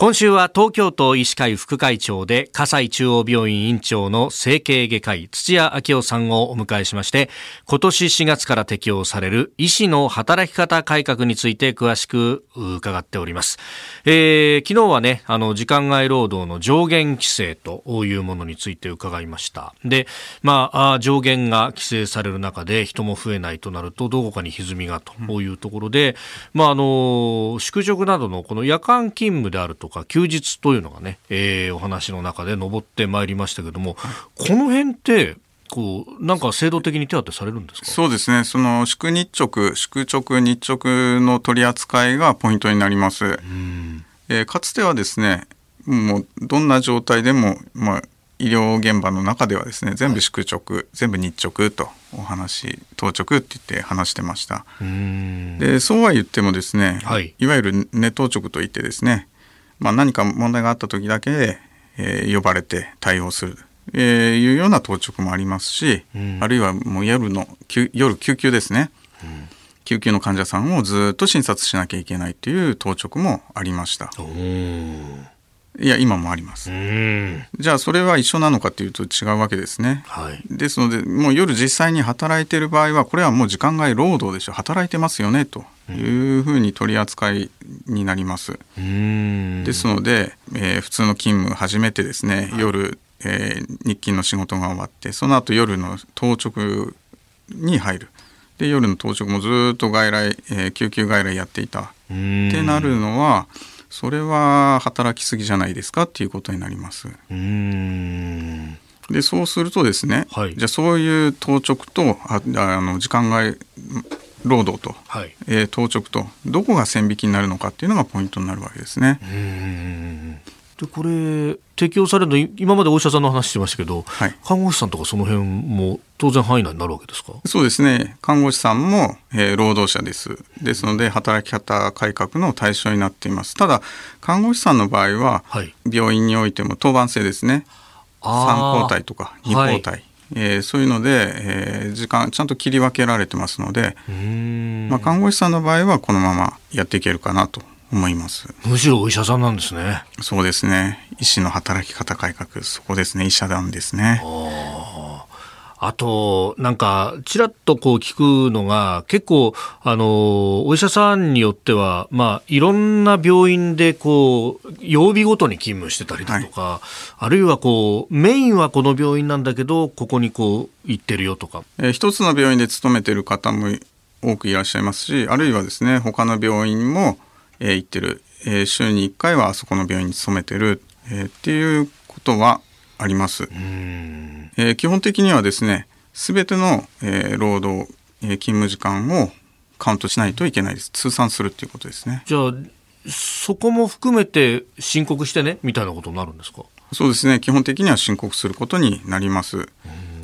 今週は東京都医師会副会長で葛西中央病院院長の整形外科医土屋昭夫さんをお迎えしまして今年4月から適用される医師の働き方改革について詳しく伺っております、えー、昨日はねあの時間外労働の上限規制というものについて伺いました。でまあ上限が規制される中で人も増えないとなるとどこかに歪みがというところで、まああの宿直などのこの夜間勤務であるとか休日というのがね、えー、お話の中で上ってまいりましたけども、この辺ってこうなんか制度的に手当てされるんですか？そうですね。その宿日直宿直日直の取り扱いがポイントになります、えー、かつてはですねもうどんな状態でも、まあ、医療現場の中ではですね全部宿直、はい、全部日直とお話当直って言って話してました。でそうは言ってもですね、はい、いわゆるネ当直といってですねまあ、何か問題があった時だけ、えー、呼ばれて対応する、えー、いうような当直もありますし、うん、あるいはもう夜の夜救急ですね、うん、救急の患者さんをずっと診察しなきゃいけないという当直もありました。いや今もあります。じゃあそれは一緒なのかというと違うわけですね。はい、ですのでもう夜実際に働いている場合はこれはもう時間外労働でしょ働いてますよねというふうに取り扱いになります。ですので、えー、普通の勤務始めてですね、はい、夜、えー、日勤の仕事が終わってその後夜の当直に入る。で夜の当直もずっと外来、えー、救急外来やっていたってなるのはそれは働きすぎじゃないですかっていうことになります。でそうするとですね、はい、じゃあそういう当直とああの時間外労働と、はい、えー、当直とどこが線引きになるのかっていうのがポイントになるわけですね。でこれ適用されるの今までお医者さんの話してましたけど、はい、看護師さんとかその辺も当然範囲内になるわけですか？そうですね。看護師さんも、えー、労働者です。ですので働き方改革の対象になっています。ただ看護師さんの場合は、はい、病院においても当番制ですね。3交代とか2交代、はい。えー、そういうので、えー、時間ちゃんと切り分けられてますので、まあ、看護師さんの場合はこのままやっていけるかなと思います。むしろお医者さんなんですね。そうですね。医師の働き方改革そこですね。医者なんですね。あと、なんか、ちらっとこう聞くのが、結構、あの、お医者さんによっては、まあ、いろんな病院で、こう、曜日ごとに勤務してたりだとか、はい、あるいはこう、メインはこの病院なんだけど、ここにこう、行ってるよとか。えー、一つの病院で勤めてる方も多くいらっしゃいますし、あるいはですね、他の病院も、えー、行ってる、えー、週に1回はあそこの病院に勤めてる、えー、っていうことはあります。えー、基本的にはですね全ての、えー、労働、えー、勤務時間をカウントしないといけないです。通算するっていうことですね。じゃあそこも含めて申告してねみたいなことになるんですか？そうですね。基本的には申告することになります。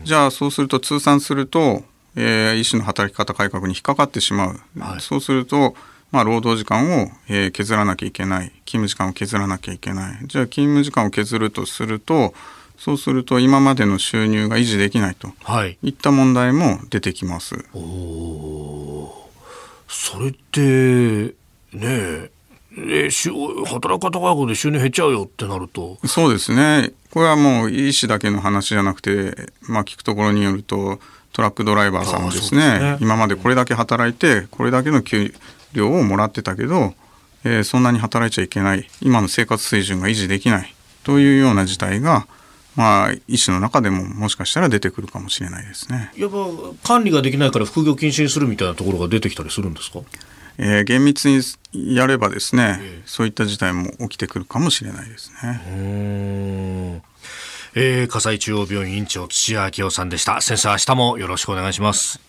じゃあそうすると通算すると、えー、医師の働き方改革に引っかかってしまう、はい、そうするとまあ、労働時間を、えー、削らなきゃいけない。勤務時間を削らなきゃいけない。じゃあ勤務時間を削るとするとそうすると今までの収入が維持できないと、はい、いった問題も出てきます。おそれってねえ働き方改革で収入減っちゃうよってなると。そうですね。これはもう医師だけの話じゃなくて、まあ、聞くところによるとトラックドライバーさんもですね、ね、今までこれだけ働いてこれだけの給料をもらってたけど、えー、そんなに働いちゃいけない今の生活水準が維持できないというような事態がまあ、医師の中でももしかしたら出てくるかもしれないですね。やっぱ管理ができないから副業禁止にするみたいなところが出てきたりするんですか？えー、厳密にやればですね、えー、そういった事態も起きてくるかもしれないですね。えー、葛西中央病院院長土屋明夫さんでした。先生、明日もよろしくお願いします。